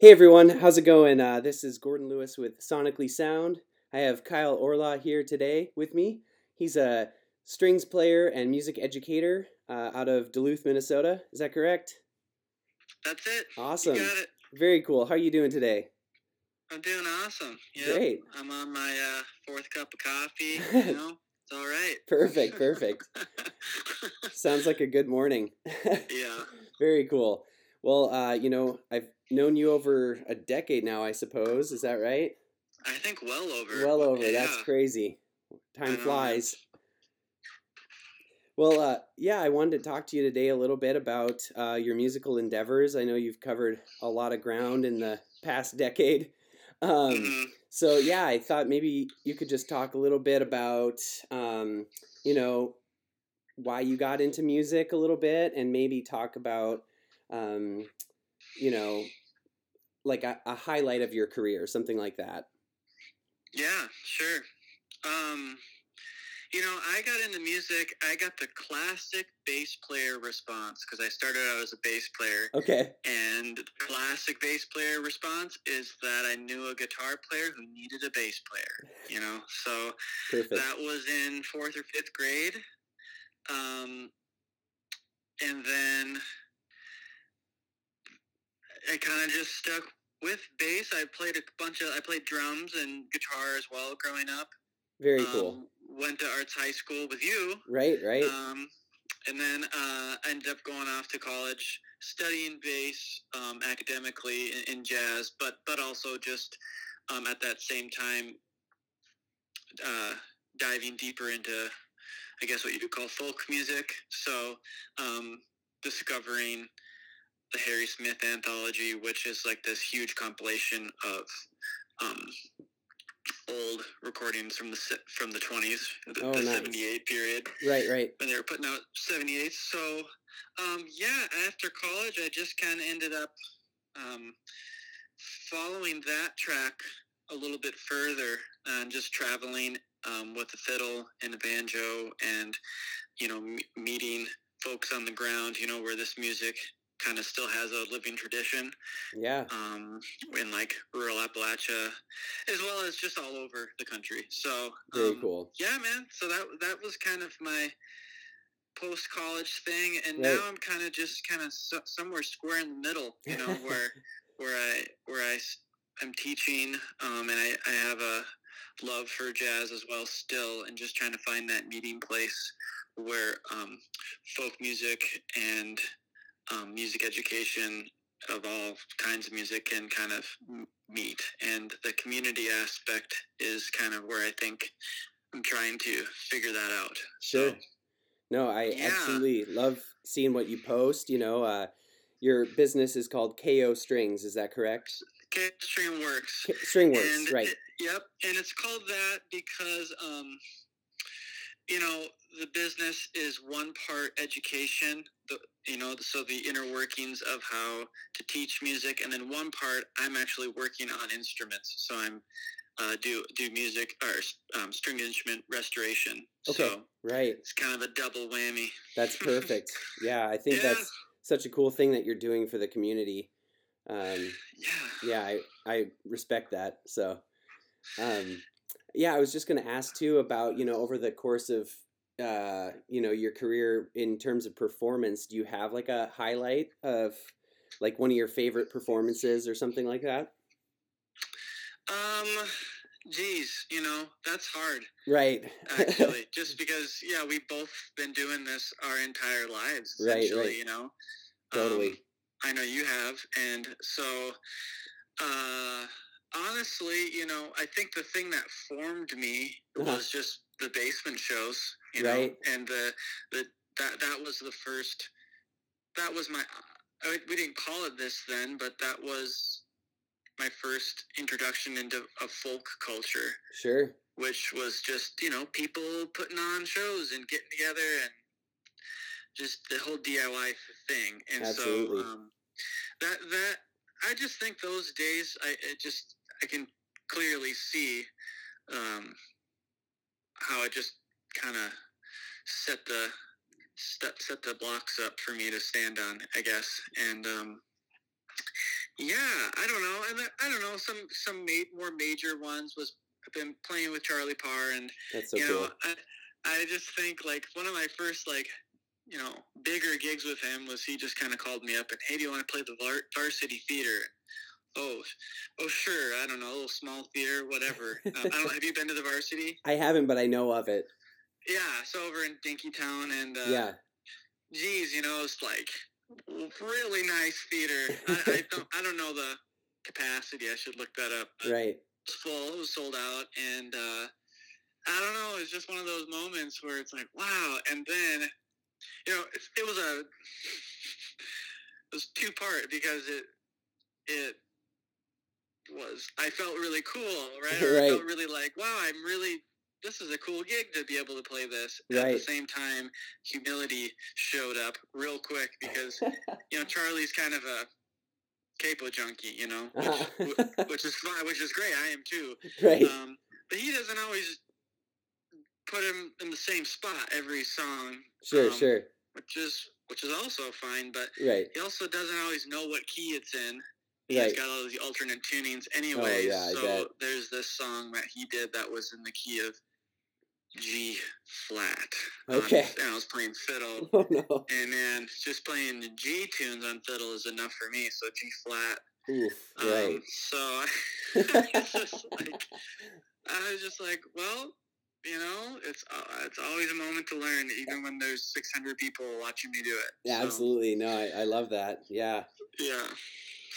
Hey everyone, how's it going? Uh, this is Gordon Lewis with Sonically Sound. I have Kyle Orla here today with me. He's a strings player and music educator uh, out of Duluth, Minnesota. Is that correct? That's it. Awesome. You got it. Very cool. How are you doing today? I'm doing awesome. Yep. Great. I'm on my uh, fourth cup of coffee. You know, it's all right. Perfect, perfect. Sounds like a good morning. yeah. Very cool. Well, uh, you know, I've known you over a decade now, I suppose. Is that right? I think well over. Well over. Yeah. That's crazy. Time flies. Well, uh, yeah, I wanted to talk to you today a little bit about uh, your musical endeavors. I know you've covered a lot of ground in the past decade. Um, Mhm. so, yeah, I thought maybe you could just talk a little bit about, um, you know, why you got into music a little bit and maybe talk about, um, you know, like a, a highlight of your career, something like that. Yeah, sure. Um, you know, I got into music. I got the classic bass player response because I started out as a bass player. Okay. And the classic bass player response is that I knew a guitar player who needed a bass player. You know, so Perfect. that was in fourth or fifth grade. Um, and then I kind of just stuck with bass. I played a bunch of, I played drums and guitar as well growing up. Very cool. Um, went to arts high school with you. Right, right. Um, and then uh, I ended up going off to college, studying bass um, academically in, in jazz, but but also just um, at that same time uh, diving deeper into, I guess what you could call folk music. So um, discovering the Harry Smith anthology, which is like this huge compilation of um, old recordings from the from the twenties, the, Oh, the nice. seventy eight period right, right. when they were putting out 78 so um, yeah after college i just kind of ended up um, following that track a little bit further and just traveling um, with the fiddle and the banjo and you know m- meeting folks on the ground you know where this music kind of still has a living tradition Yeah. um, in like rural appalachia as well as just all over the country so Very um, cool. yeah, man. So that that was kind of my post college thing, and Right. now I'm kind of just kind of so, somewhere square in the middle, you know, where where I where I am teaching, um, and I I have a love for jazz as well still, and just trying to find that meeting place where um, folk music and um, music education of all kinds of music can kind of meet, and the community aspect is kind of where I think I'm trying to figure that out. Sure. So, No, I Yeah. absolutely love seeing what you post. You know, uh, your business is called KO Strings. Is that correct? stream works. K- String Works, and right? it- yep, and it's called that because um, you know the business is one part education, the you know so the inner workings of how to teach music, and then one part I'm actually working on instruments. So I'm uh, do do music or um, string instrument restoration. Okay. So Right. it's kind of a double whammy. That's perfect. yeah, I think Yeah. that's such a cool thing that you're doing for the community. Um, Yeah. yeah, I, I respect that. So, um, yeah, I was just going to ask too about, you know, over the course of, uh, you know, your career in terms of performance, do you have like a highlight of like one of your favorite performances or something like that? Um, geez, you know that's hard. Right. actually just because yeah we've both been doing this our entire lives Right, right. you know Totally. Um, i know you have and so uh honestly you know i think the thing that formed me Uh-huh. was just the basement shows you Right. know and the the that that was the first that was my I, we didn't call it this then but that was my first introduction into a folk culture Sure. which was just you know people putting on shows and getting together and just the whole DIY thing. And Absolutely. so um, that that I just think those days I it just I can clearly see um, how it just kind of set the set, set the blocks up for me to stand on, I guess. And um, Yeah, I don't know, and I don't know some some ma- more major ones was I've been playing with Charlie Parr, and That's so you cool. know, I I just think like one of my first like you know bigger gigs with him was he just kind of called me up and hey, do you want to play the var- Varsity Theater? Oh, oh sure. I don't know, a little small theater, whatever. I don't. Have you been to the Varsity? I haven't, but I know of it. Yeah, it's over in Dinkytown, and uh, yeah. geez, you know, it's like really nice theater. I, I don't, I don't know the capacity. I should look that up. Right. It's full. It was sold out, and uh, I don't know. It's just one of those moments where it's like, wow. And then, you know, it, it was a, it was two part because it, it was. I felt really cool, right? Or I felt really like, wow, I'm really. This is a cool gig to be able to play this. At the same time, humility showed up real quick because you know Charlie's kind of a capo junkie, you know, which, Uh-huh. which is which is great. I am too. right. Um, but he doesn't always put him in the same spot every song, sure, um, sure. which is which is also fine. But Right. he also doesn't always know what key it's in. He's Right. got all the alternate tunings anyway. yeah, so there's this song that he did that was in the key of G flat. on- Okay. and I was playing fiddle. Oh no. And man, just playing the G tunes on fiddle is enough for me. So G flat. Oof. Um, Right. so I, just like I was just like, well, you know, it's uh, it's always a moment to learn, even when there's 600 people watching me do it. Yeah, So, absolutely. No, I, I love that. Yeah. Yeah.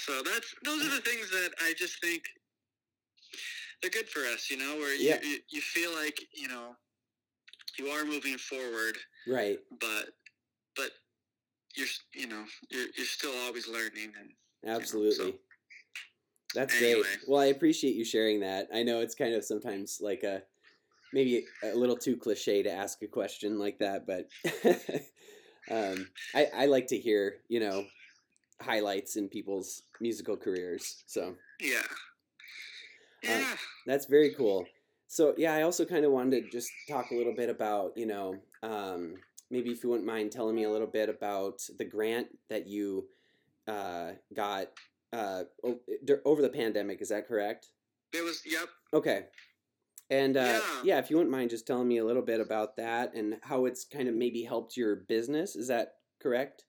So that's those are the things that I just think they're good for us. You know, where you Yeah. you, you feel like you know you are moving forward, Right. but but you're you know you're you're still always learning and Absolutely. That's Anyway. great. Well, I appreciate you sharing that. I know it's kind of sometimes like a maybe a little too cliche to ask a question like that, but um, I, I like to hear, you know, highlights in people's musical careers. So yeah. Yeah. that's very cool. So yeah, I also kind of wanted to just talk a little bit about, you know, um, maybe if you wouldn't mind telling me a little bit about the grant that you uh, got uh, over the pandemic. Is that correct? It was yep. Okay. And uh, yeah. Yeah. if you wouldn't mind just telling me a little bit about that and how it's kind of maybe helped your business. Is that correct?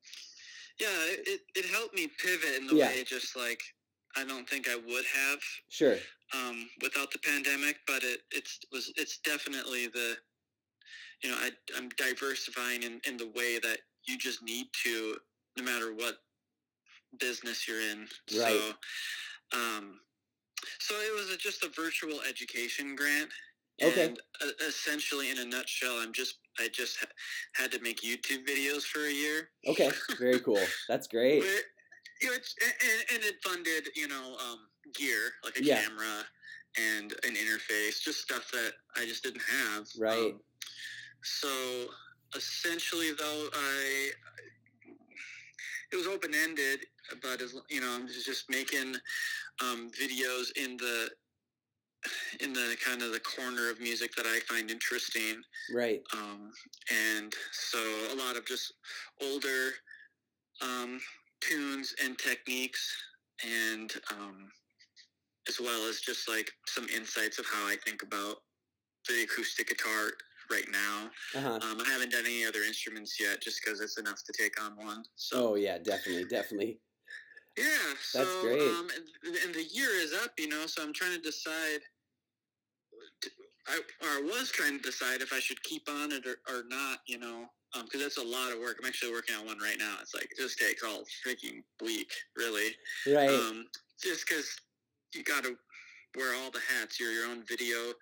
Yeah, it, it, helped me pivot in the Yeah. way just like I don't think I would have Sure. Um, without the pandemic, but it it's was it's definitely the you know I I'm diversifying in, in the way that you just need to no matter what business you're in. Right. So um so it was a, just a virtual education grant. Okay. And uh, essentially, in a nutshell, I'm just I just ha- had to make YouTube videos for a year. Okay. Very cool. That's great. It's, and, and it funded, you know, um, gear like a Yeah. camera and an interface, just stuff that I just didn't have. Right. Um, so essentially, though, I it was open ended, but as you know, I'm just making um, videos in the in the kind of the corner of music that I find interesting Right. um, and so a lot of just older um, tunes and techniques, and um, as well as just like some insights of how I think about the acoustic guitar right now. Uh huh. Um, I haven't done any other instruments yet, just because it's enough to take on one. So Oh yeah, definitely, definitely. yeah, so That's great. Um, and, and the year is up, you know, so I'm trying to decide. I, or I was trying to decide if I should keep on it or, or not, you know, because that's a lot of work. I'm actually working on one right now. It's like it just takes all freaking week, really. Right. Um, just because you got to wear all the hats. You're your own video,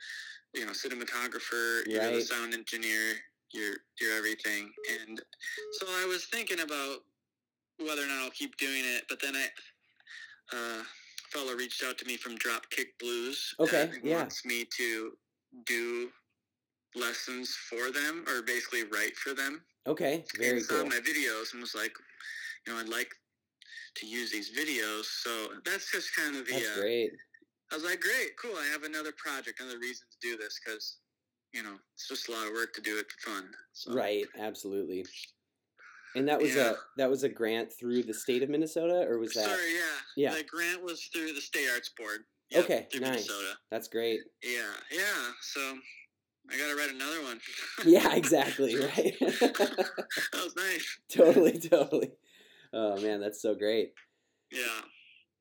you know, cinematographer. You're the sound engineer. You're you're everything. And so I was thinking about whether or not I'll keep doing it. But then I, uh, a fella reached out to me from Dropkick Blues. Okay, and yeah. Wants me to do lessons for them, or basically write for them okay. Very and saw cool. my videos and was like, you know, I'd like to use these videos. So that's just kind of the. That's uh, great. I was like, great, cool. I have another project, another reason to do this because, you know, it's just a lot of work to do it for fun. So. Right. Absolutely. And that was Yeah. a that was a grant through the state of Minnesota, or was that? Sorry, yeah. Yeah. The grant was through the State Arts Board. Yep, Okay, through nice. Minnesota. That's great. Yeah, yeah. So I gotta write another one. Yeah, exactly. Right. that was nice. totally, totally. Oh man, that's so great. Yeah.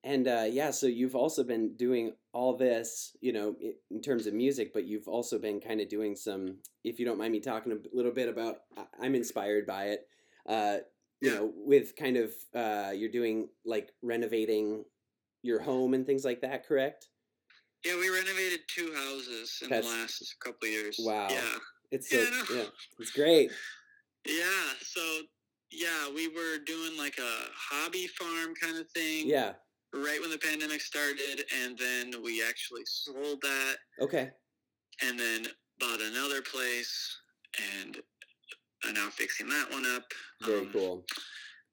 And uh, yeah, so you've also been doing all this, you know, in terms of music, but you've also been kind of doing some. If you don't mind me talking a little bit about, I'm inspired by it. Uh, you Yeah. know, with kind of uh, you're doing like renovating your home and things like that, correct? Yeah, we renovated two houses in That's- the last couple of years. Wow. Yeah. It's so Yeah, yeah, it's great. Yeah. So yeah, we were doing like a hobby farm kind of thing. Yeah. Right when the pandemic started, and then we actually sold that, Okay. and then bought another place, and are now fixing that one up. Very Um, cool.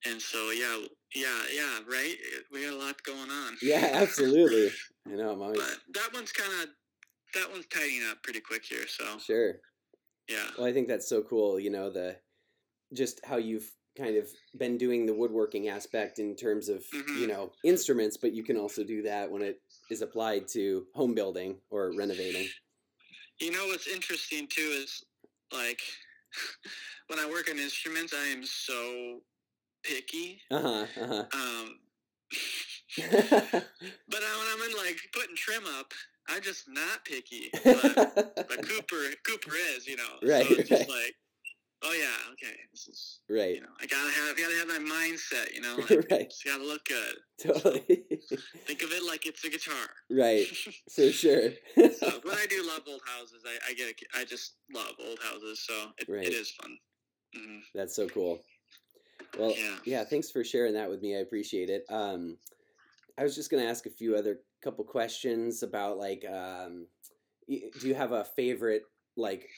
And so yeah, yeah, yeah. Right. We got a lot going on. Yeah, absolutely. I know. I'm always But that one's kind of that one's tidying up pretty quick here. So sure. yeah. Well, I think that's so cool. You know, the just how you've kind of been doing the woodworking aspect in terms of you Mhm. know instruments, but you can also do that when it is applied to home building or renovating. You know what's interesting too is like when I work on instruments, I am so picky. Uh huh. Uh Um, huh. but when I'm in like putting trim up, I'm just not picky. But, but Cooper, Cooper is, you know. Right, So it's just right. like, oh yeah, okay, this is, right. you know, I gotta have, gotta have that mindset, you know. Like, right. It's gotta look good. Totally. Think of it like it's a guitar. right. For sure. so, but I do love old houses. I, I get, I just love old houses. So it, Right. it is fun. hmm That's so cool. Well, Yeah. yeah, thanks for sharing that with me. I appreciate it. Um, I was just going to ask a few other couple questions about like, um, do you have a favorite like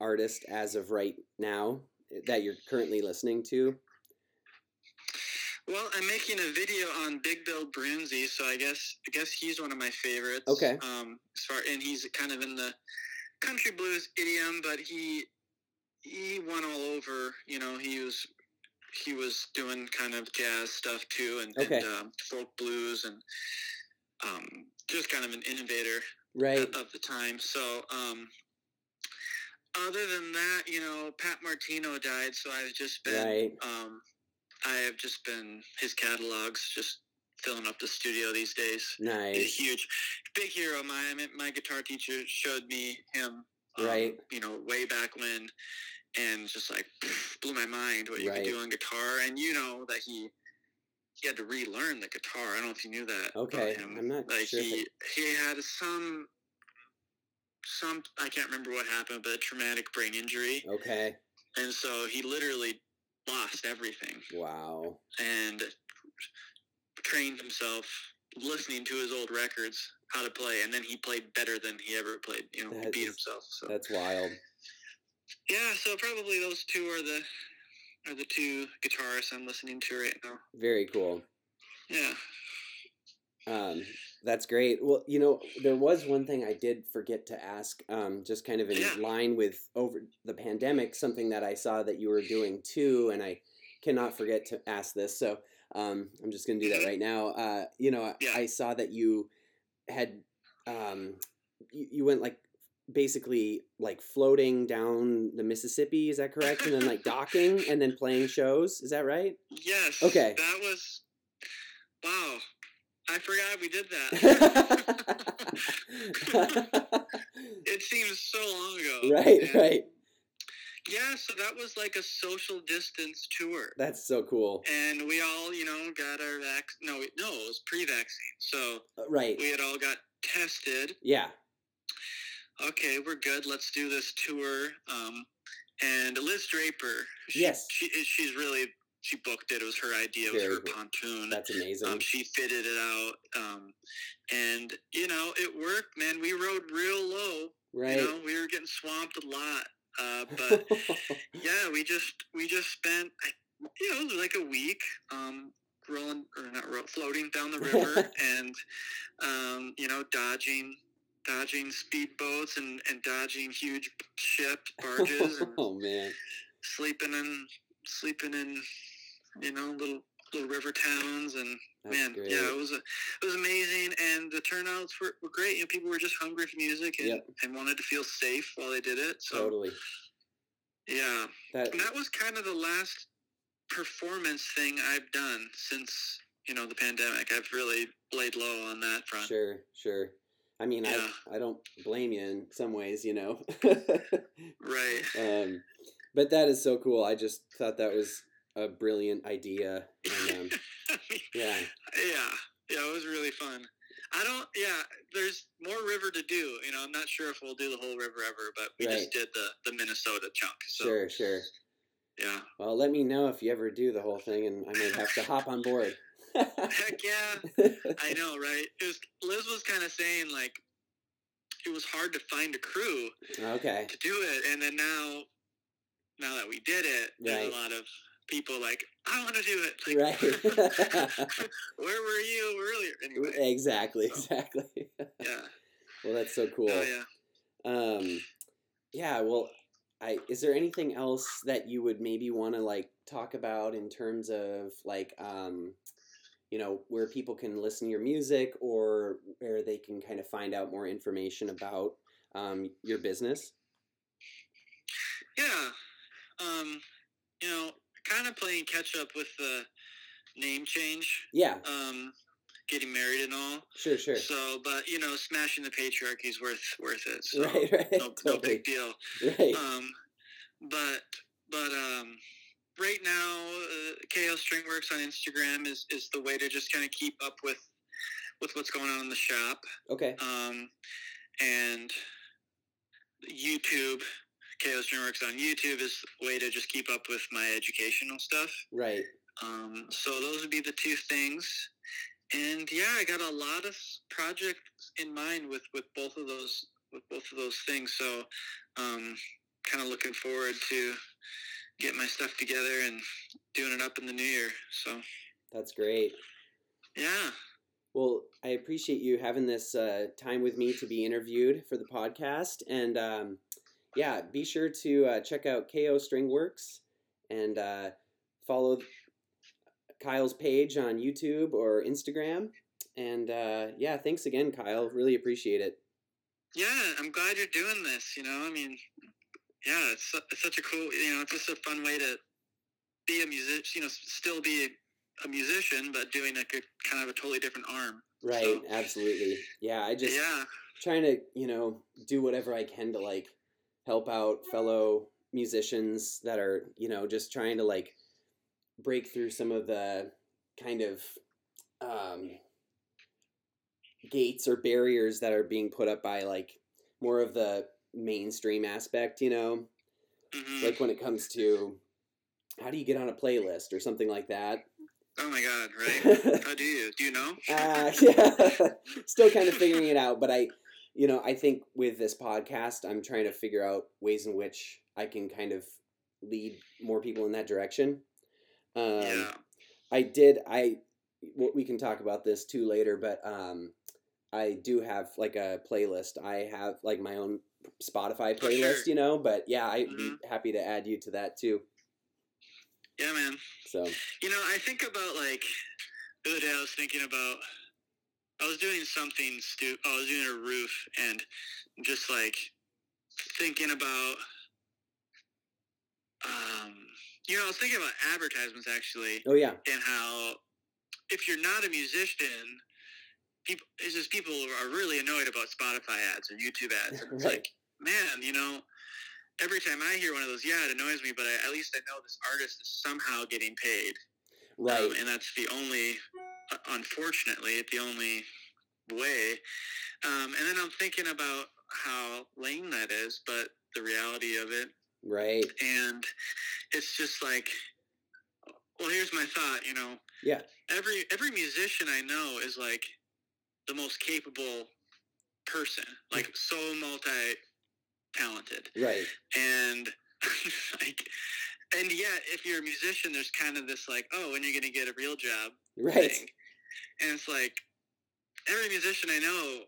artist as of right now that you're currently listening to? Well, I'm making a video on Big Bill Broonzy, so I guess I guess he's one of my favorites. Okay. Um, as far and he's kind of in the country blues idiom, but he he won all over. You know, he was he was doing kind of jazz stuff too, and, Okay. and um, folk blues, and um, just kind of an innovator Right. of, of the time. So, um, other than that, you know, Pat Martino died, so I've just been Right. um, I have just been his catalogs just filling up the studio these days. He's Nice. huge, big hero. My my guitar teacher showed me him, um, Right. You know, way back when, and just like blew my mind what you Right. could do on guitar. And you know that he he had to relearn the guitar. I don't know if you knew that. Okay. I'm not like sure. he he had some some I can't remember what happened, but a traumatic brain injury, okay. and so he literally lost everything Wow. and trained himself listening to his old records how to play and then he played better than he ever played you know he That beat is- himself so That's wild. yeah so probably those two are the are the two guitarists i'm listening to right now Very cool. yeah Um, that's great. Well, you know, there was one thing I did forget to ask, um, just kind of in Yeah. line with over the pandemic, something that I saw that you were doing too, and I cannot forget to ask this. So um, I'm just going to do that Mhm. right now. Uh, you know, I- I saw that you had, um, you, you went like basically like floating down the Mississippi. Is that correct? And then like docking and then playing shows. Is that right? yes Okay. that was wow i forgot we did that it seems so long ago right, right. yeah so that was like a social distance tour That's so cool. and we all, you know, got our vac. No, no, it was pre-vaccine. So Uh, Right. we had all got tested. Yeah. Okay, we're good. Let's do this tour. Um, and Liz Draper, she, Yes. she she's really she booked it. It was her idea. It was Very her cool. pontoon. That's amazing. Um, she fitted it out. Um, and you know, it worked, man. We rode real low. right. You know, we were getting swamped a lot. Uh, but yeah, we just we just spent you know like a week um, rolling or not roll, floating down the river and um, you know dodging dodging speedboats and, and dodging huge ships barges and oh man. sleeping in sleeping in, you know, little little river towns and That's man, great. yeah, it was a, it was amazing, and the turnouts were, were great. You know, people were just hungry for music and, Yep. and wanted to feel safe while they did it. So totally. yeah, That that was kind of the last performance thing I've done since you know the pandemic. I've really laid low on that front. sure, sure. I mean, Yeah. I I don't blame you in some ways, you know. Right. um, but that is so cool. I just thought that was a brilliant idea. And, um, yeah, yeah, yeah, it was really fun. I don't. Yeah, there's more river to do. You know, I'm not sure if we'll do the whole river ever, but we Right. just did the the Minnesota chunk. So sure, sure. yeah. Well, let me know if you ever do the whole thing, and I might have to hop on board. Heck yeah. I know, right? It was, Liz was kind of saying like it was hard to find a crew okay. to do it, and then now, now that we did it, there's a lot of people like I want to do it. Right. Where were you earlier? Anyway, exactly, So. exactly. yeah. well, that's so cool. Oh yeah. Um, yeah. Well, I is there anything else that you would maybe want to like talk about in terms of like um, you know, where people can listen to your music or where they can kind of find out more information about um, your business? Yeah. Um, you know, kind of playing catch up with the name change. Yeah, Um, getting married and all. sure, sure. So, but you know, smashing the patriarchy is worth worth it. So, right, right. no, no big deal. Right. Um, but but um, right now, uh, KO Stringworks on Instagram is is the way to just kind of keep up with with what's going on in the shop. okay. Um, and YouTube, KO Stringworks on YouTube is the way to just keep up with my educational stuff. Right. Um, so those would be the two things. And yeah, I got a lot of projects in mind with, with both of those with both of those things. So um, kind of looking forward to get my stuff together and doing it up in the new year. So That's great. yeah, Well, I appreciate you having this uh, time with me to be interviewed for the podcast. And um, yeah, be sure to uh, check out KO Stringworks and uh, follow Kyle's page on YouTube or Instagram. And uh, yeah, thanks again, Kyle. Really appreciate it. yeah, I'm glad you're doing this. You know, I mean, yeah, it's, it's such a cool. You know, it's just a fun way to be a musician. You know, still be a, musician, but doing like a kind of a totally different arm. Right, So- absolutely. Yeah, I just yeah. trying to, you know, do whatever I can to like help out fellow musicians that are, you know, just trying to like break through some of the kind of um, gates or barriers that are being put up by like more of the mainstream aspect, you know, Mhm. like when it comes to how do you get on a playlist or something like that. Oh my god, right? How do you? Do you know? Uh, yeah, still kind of figuring it out. But I, you know, I think with this podcast, I'm trying to figure out ways in which I can kind of lead more people in that direction. Um, yeah. I did. I we can talk about this too later, but um, I do have like a playlist. I have like my own Spotify playlist, sure. you know. But yeah, I'd be happy to add you to that too. Yeah, man. So You know, I think about like the other day. I was thinking about. I was doing something stupid. I was doing a roof and just like thinking about. Um, you know, I was thinking about advertisements actually, oh yeah, and how if you're not a musician, people it's just people are really annoyed about Spotify ads or YouTube ads. And it's Right. like, man, you know, every time I hear one of those, yeah, it annoys me, but I, at least I know this artist is somehow getting paid. right, Um, and that's the only, unfortunately, the only way. Um, and then I'm thinking about how lame that is, but the reality of it. Right, and it's just like well here's my thought you know. Yeah. every every musician i know is like the most capable person like so multi talented right, and like and yet if you're a musician there's kind of this like oh when you're gonna get a real job right, thing and it's like every musician i know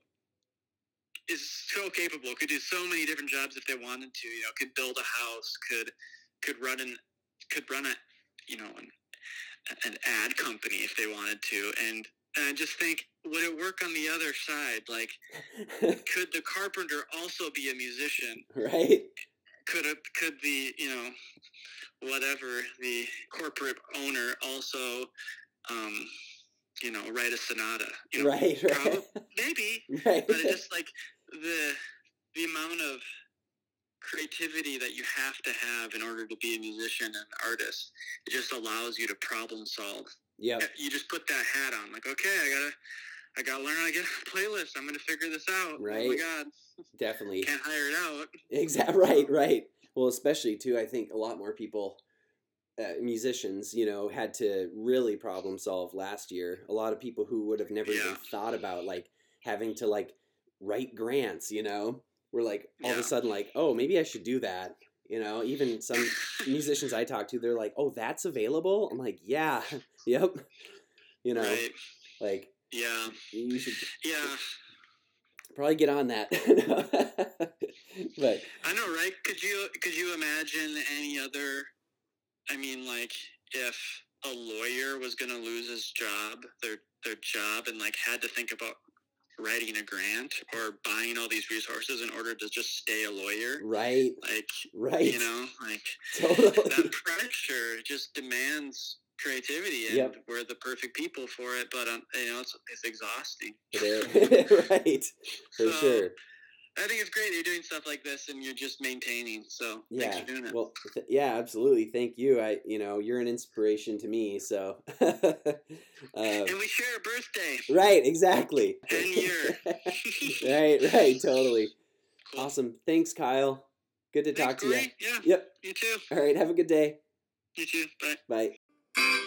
is so capable could do so many different jobs if they wanted to you know could build a house could could run an could run a you know an, an ad company if they wanted to, and and I just think, would it work on the other side? Like, could the carpenter also be a musician? Right. Could it? Could the you know, whatever the corporate owner also, um, you know, write a sonata? You know, right. Right. prob- maybe, right. but it's just like the the amount of creativity that you have to have in order to be a musician and artist. It just allows you to problem solve Yeah, you just put that hat on like okay i gotta i gotta learn how to get a playlist i'm gonna figure this out Right. oh my god Definitely. can't hire it out Exactly. Right. Right. Well, especially too, I think a lot more people, uh, musicians, you know, had to really problem solve last year. A lot of people who would have never even thought about like having to like write grants, you know, were like all of a sudden like, oh, maybe I should do that. You know, even some musicians I talk to, they're like, oh, that's available. I'm like, yeah, yep. You know, right like yeah you should yeah probably get on that. but i know right could you could you imagine any other i mean like if a lawyer was gonna lose his job their their job and like had to think about writing a grant or buying all these resources in order to just stay a lawyer right, like right, you know like totally. that pressure just demands creativity and Yep. we're the perfect people for it but um, you know it's, it's exhausting right, for So, sure. I think it's great you're doing stuff like this and you're just maintaining so Yeah. thanks for doing it Well, th- yeah, absolutely. Thank you. I, you know, you're an inspiration to me. So, um, and we share a birthday right, exactly. Ten year. right, right, totally. Cool. Awesome. Thanks, Kyle. Good to Thanks, talk to you. Yeah Yep. you too All right. Have a good day. you too bye Bye.